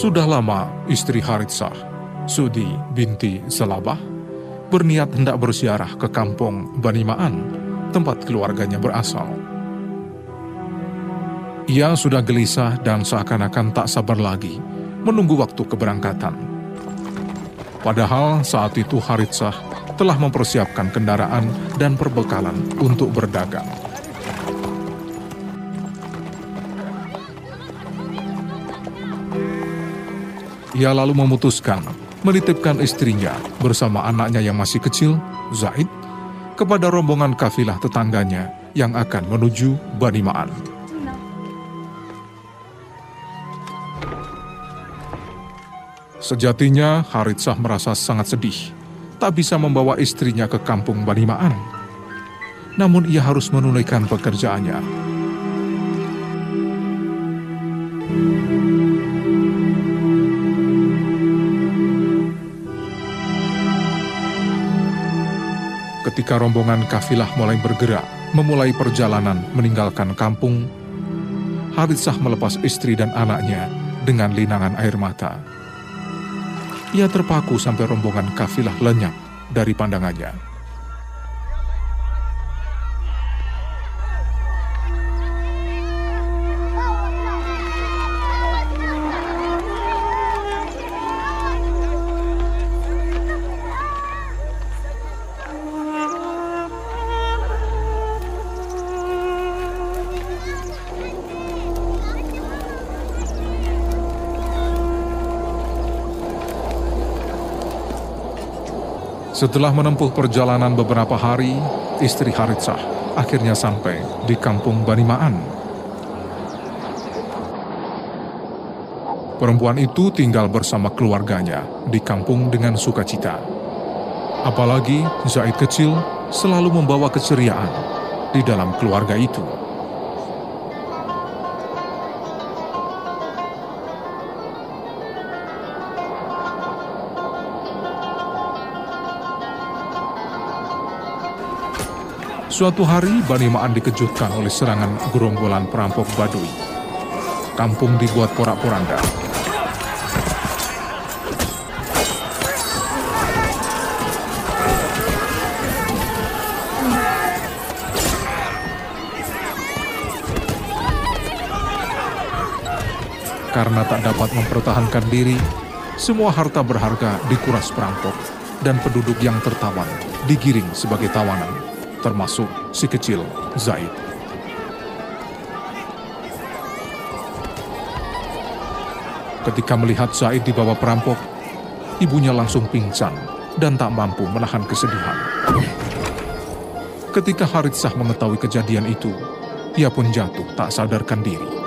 Sudah lama istri Haritsah, Sudi binti Selabah, berniat hendak bersiarah ke kampung Banimaan, tempat keluarganya berasal. Ia sudah gelisah dan seakan-akan tak sabar lagi menunggu waktu keberangkatan. Padahal saat itu Haritsah telah mempersiapkan kendaraan dan perbekalan untuk berdagang. Ia lalu memutuskan menitipkan istrinya bersama anaknya yang masih kecil, Zaid, kepada rombongan kafilah tetangganya yang akan menuju Banimaan. Sejatinya, Haritsah merasa sangat sedih, tak bisa membawa istrinya ke kampung Banimaan. Namun ia harus menunaikan pekerjaannya. Ketika rombongan kafilah mulai bergerak, memulai perjalanan meninggalkan kampung, Haritsah melepas istri dan anaknya dengan linangan air mata. Ia terpaku sampai rombongan kafilah lenyap dari pandangannya. Setelah menempuh perjalanan beberapa hari, istri Haritsah akhirnya sampai di kampung Banimaan. Perempuan itu tinggal bersama keluarganya di kampung dengan sukacita. Apalagi Zaid kecil selalu membawa keceriaan di dalam keluarga itu. Suatu hari, Bani Ma'an dikejutkan oleh serangan gerombolan perampok Baduy. Kampung dibuat porak-poranda. Karena tak dapat mempertahankan diri, semua harta berharga dikuras perampok dan penduduk yang tertawan digiring sebagai tawanan, termasuk si kecil Zaid. Ketika melihat Zaid dibawa perampok, ibunya langsung pingsan dan tak mampu menahan kesedihan. Ketika Haritsah mengetahui kejadian itu, ia pun jatuh tak sadarkan diri.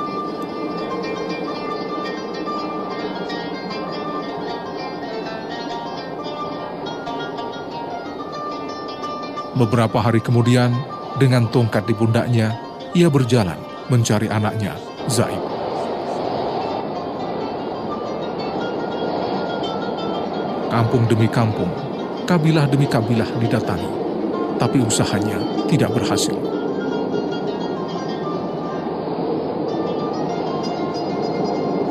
Beberapa hari kemudian, dengan tongkat di pundaknya, ia berjalan mencari anaknya, Zaid. Kampung demi kampung, kabilah demi kabilah didatangi, tapi usahanya tidak berhasil.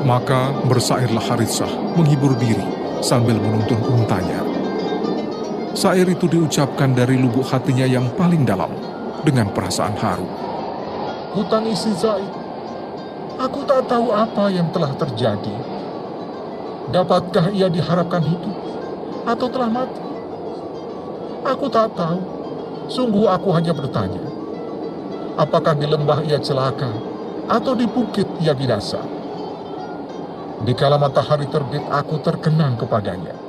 Maka bersairlah Haritsah menghibur diri sambil menuntun untanya. Sair itu diucapkan dari lubuk hatinya yang paling dalam dengan perasaan haru. Kutangisi Zaid. Aku tak tahu apa yang telah terjadi. Dapatkah ia diharapkan hidup atau telah mati? Aku tak tahu. Sungguh aku hanya bertanya. Apakah di lembah ia celaka atau di bukit ia binasa? Di kala matahari terbit aku terkenang kepadanya.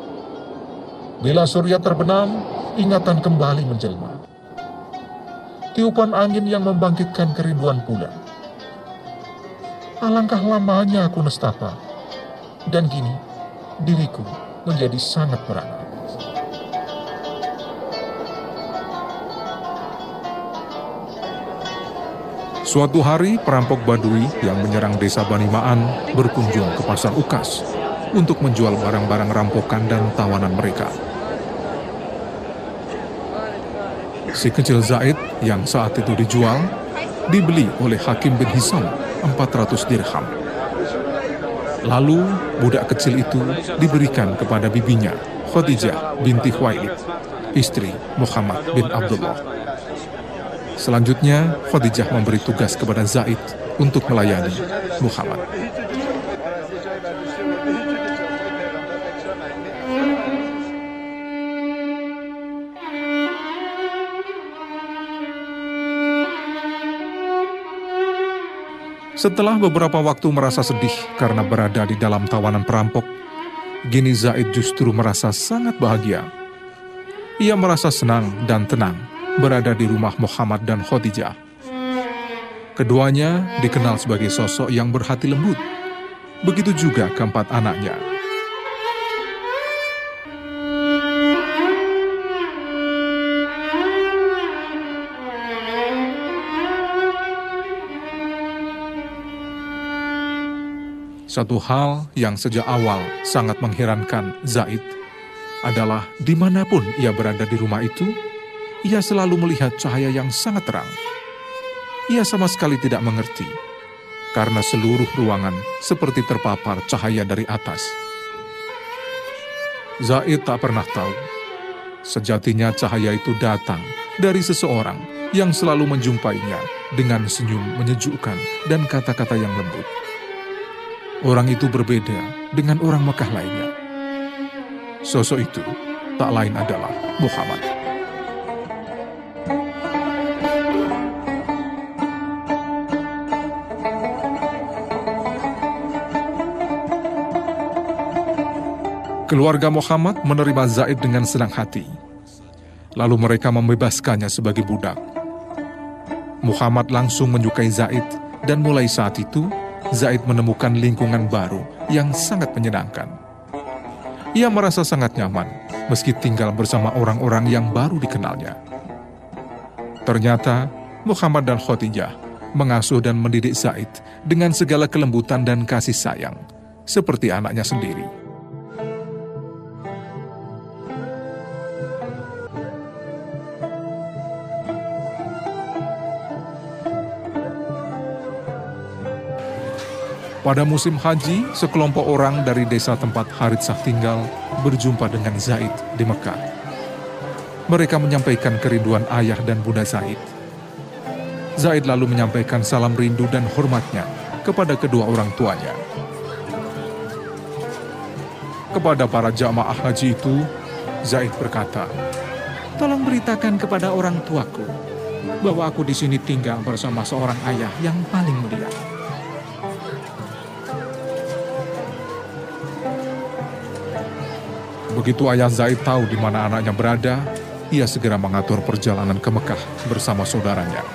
Bila surya terbenam, ingatan kembali menjelma. Tiupan angin yang membangkitkan kerinduan pula. Alangkah lamanya aku nestapa, dan kini diriku menjadi sangat merana. Suatu hari, perampok Baduy yang menyerang desa Banimaan berkunjung ke pasar Ukas untuk menjual barang-barang rampokan dan tawanan mereka. Si kecil Zaid yang saat itu dijual, dibeli oleh Hakim bin Hisam 400 dirham. Lalu budak kecil itu diberikan kepada bibinya, Khadijah binti Khuwailid, istri Muhammad bin Abdullah. Selanjutnya, Khadijah memberi tugas kepada Zaid untuk melayani Muhammad. Setelah beberapa waktu merasa sedih karena berada di dalam tawanan perampok, Gini Zaid justru merasa sangat bahagia. Ia merasa senang dan tenang berada di rumah Muhammad dan Khadijah. Keduanya dikenal sebagai sosok yang berhati lembut. Begitu juga keempat anaknya, Satu hal yang sejak awal sangat mengherankan Zaid adalah di mana pun ia berada di rumah itu, ia selalu melihat cahaya yang sangat terang. Ia sama sekali tidak mengerti, karena seluruh ruangan seperti terpapar cahaya dari atas. Zaid tak pernah tahu, sejatinya cahaya itu datang dari seseorang yang selalu menjumpainya dengan senyum menyejukkan dan kata-kata yang lembut. Orang itu berbeda dengan orang Mekah lainnya. Sosok itu tak lain adalah Muhammad. Keluarga Muhammad menerima Zaid dengan senang hati. Lalu mereka membebaskannya sebagai budak. Muhammad langsung menyukai Zaid dan mulai saat itu Zaid menemukan lingkungan baru yang sangat menyenangkan. Ia merasa sangat nyaman meski tinggal bersama orang-orang yang baru dikenalnya. Ternyata Muhammad dan Khadijah mengasuh dan mendidik Zaid dengan segala kelembutan dan kasih sayang, seperti anaknya sendiri. Pada musim haji, sekelompok orang dari desa tempat Haritsah tinggal berjumpa dengan Zaid di Mekah. Mereka menyampaikan kerinduan ayah dan bunda Zaid. Zaid lalu menyampaikan salam rindu dan hormatnya kepada kedua orang tuanya. Kepada para jamaah haji itu, Zaid berkata, Tolong beritakan kepada orang tuaku bahwa aku di sini tinggal bersama seorang ayah yang paling mulia. Begitu ayah Zaid tahu di mana anaknya berada, ia segera mengatur perjalanan ke Mekah bersama saudaranya.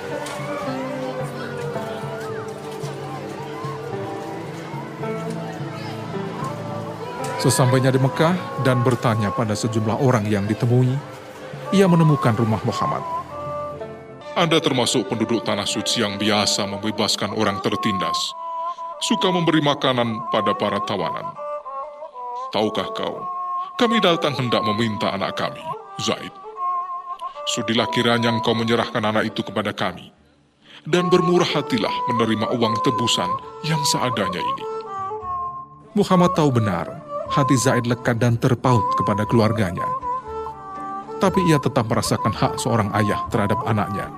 Sesampainya di Mekah dan bertanya pada sejumlah orang yang ditemui, ia menemukan rumah Muhammad. Anda termasuk penduduk tanah suci yang biasa membebaskan orang tertindas, suka memberi makanan pada para tawanan. Tahukah kau, kami datang hendak meminta anak kami, Zaid. Sudilah kiranya engkau menyerahkan anak itu kepada kami, dan bermurah hatilah menerima uang tebusan yang seadanya ini. Muhammad tahu benar, hati Zaid lekat dan terpaut kepada keluarganya. Tapi ia tetap merasakan hak seorang ayah terhadap anaknya.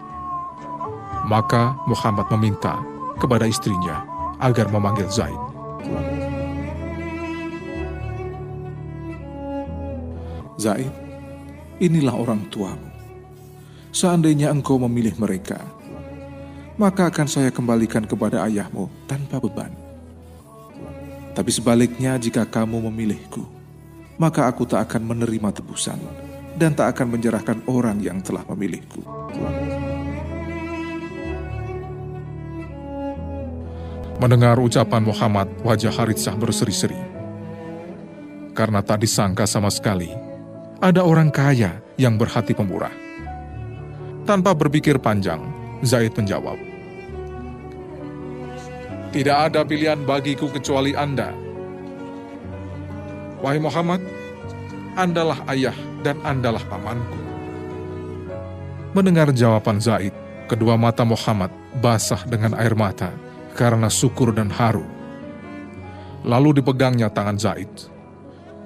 Maka Muhammad meminta kepada istrinya agar memanggil Zaid. Zaid, inilah orang tuamu. Seandainya engkau memilih mereka, maka akan saya kembalikan kepada ayahmu tanpa beban. Tapi sebaliknya jika kamu memilihku, maka aku tak akan menerima tebusan dan tak akan menyerahkan orang yang telah memilihku. Mendengar ucapan Muhammad, wajah Haritsah berseri-seri. Karena tak disangka sama sekali ada orang kaya yang berhati pemurah. Tanpa berpikir panjang, Zaid menjawab, Tidak ada pilihan bagiku kecuali Anda. Wahai Muhammad, Andalah ayah dan Andalah pamanku. Mendengar jawaban Zaid, kedua mata Muhammad basah dengan air mata karena syukur dan haru. Lalu dipegangnya tangan Zaid.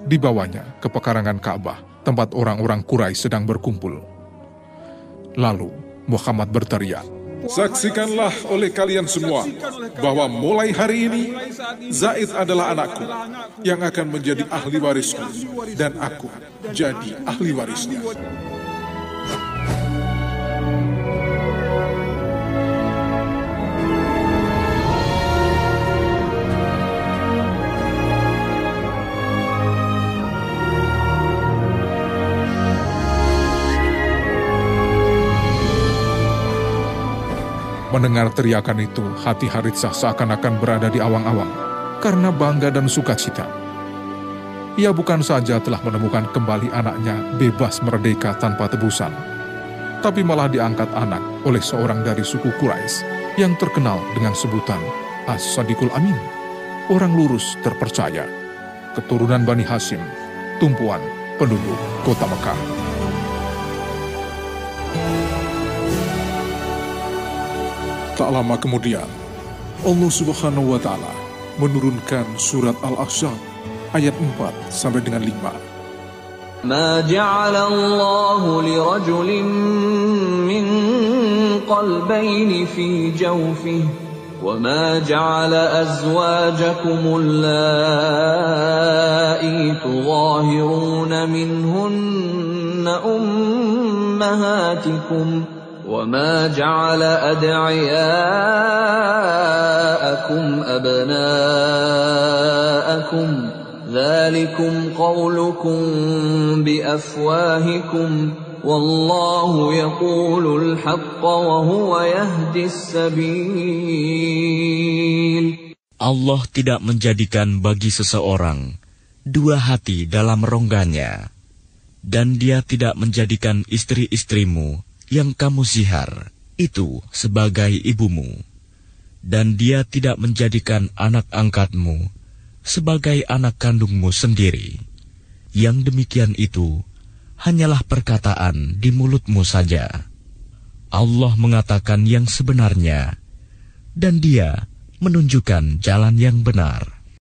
Dibawanya ke pekarangan Ka'bah, tempat orang-orang Quraisy sedang berkumpul. Lalu Muhammad berteriak, Saksikanlah oleh kalian semua bahwa mulai hari ini Zaid adalah anakku yang akan menjadi ahli warisku dan aku jadi ahli warisnya. Mendengar teriakan itu, hati Haritsah seakan-akan berada di awang-awang karena bangga dan sukacita. Ia bukan saja telah menemukan kembali anaknya bebas merdeka tanpa tebusan, tapi malah diangkat anak oleh seorang dari suku Quraisy yang terkenal dengan sebutan As-Sadiqul Amin, orang lurus terpercaya, keturunan Bani Hashim, tumpuan penduduk kota Mekah. Tak lama kemudian, Allah Subhanahu wa taala menurunkan surat Al-Ahzab ayat 4 sampai dengan 5. ما جعل الله لرجل من قلبين في جوفه وما جعل أزواجكم اللائي تظاهرون منهن أمهاتكم وما جعل أدعياءكم أبناءكم ذلكم قولكم بأفواهكم والله يقول الحق وهو يهدي السبيل Allah tidak menjadikan bagi seseorang dua hati dalam rongganya, dan Dia tidak menjadikan istri-istrimu yang kamu zihar itu sebagai ibumu, dan Dia tidak menjadikan anak angkatmu sebagai anak kandungmu sendiri. Yang demikian itu hanyalah perkataan di mulutmu saja. Allah mengatakan yang sebenarnya, dan Dia menunjukkan jalan yang benar.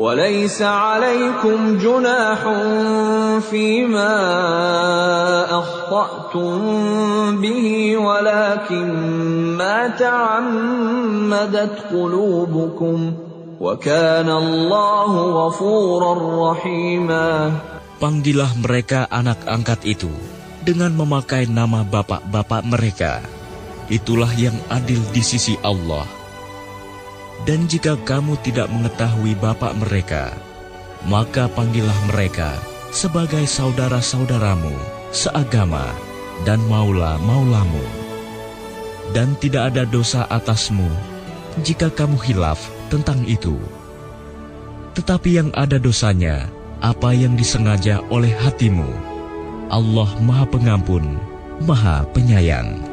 وليس عليكم جناح فيما أخطأتم به ولكن ما تعمدت قلوبكم وكان الله غفورا رحيما Panggillah mereka anak angkat itu dengan memakai nama bapak-bapak mereka. Itulah yang adil di sisi Allah. Dan jika kamu tidak mengetahui bapak mereka, maka panggillah mereka sebagai saudara-saudaramu, seagama, dan maula-maulamu. Dan tidak ada dosa atasmu jika kamu hilaf tentang itu. Tetapi yang ada dosanya, apa yang disengaja oleh hatimu. Allah Maha Pengampun, Maha Penyayang.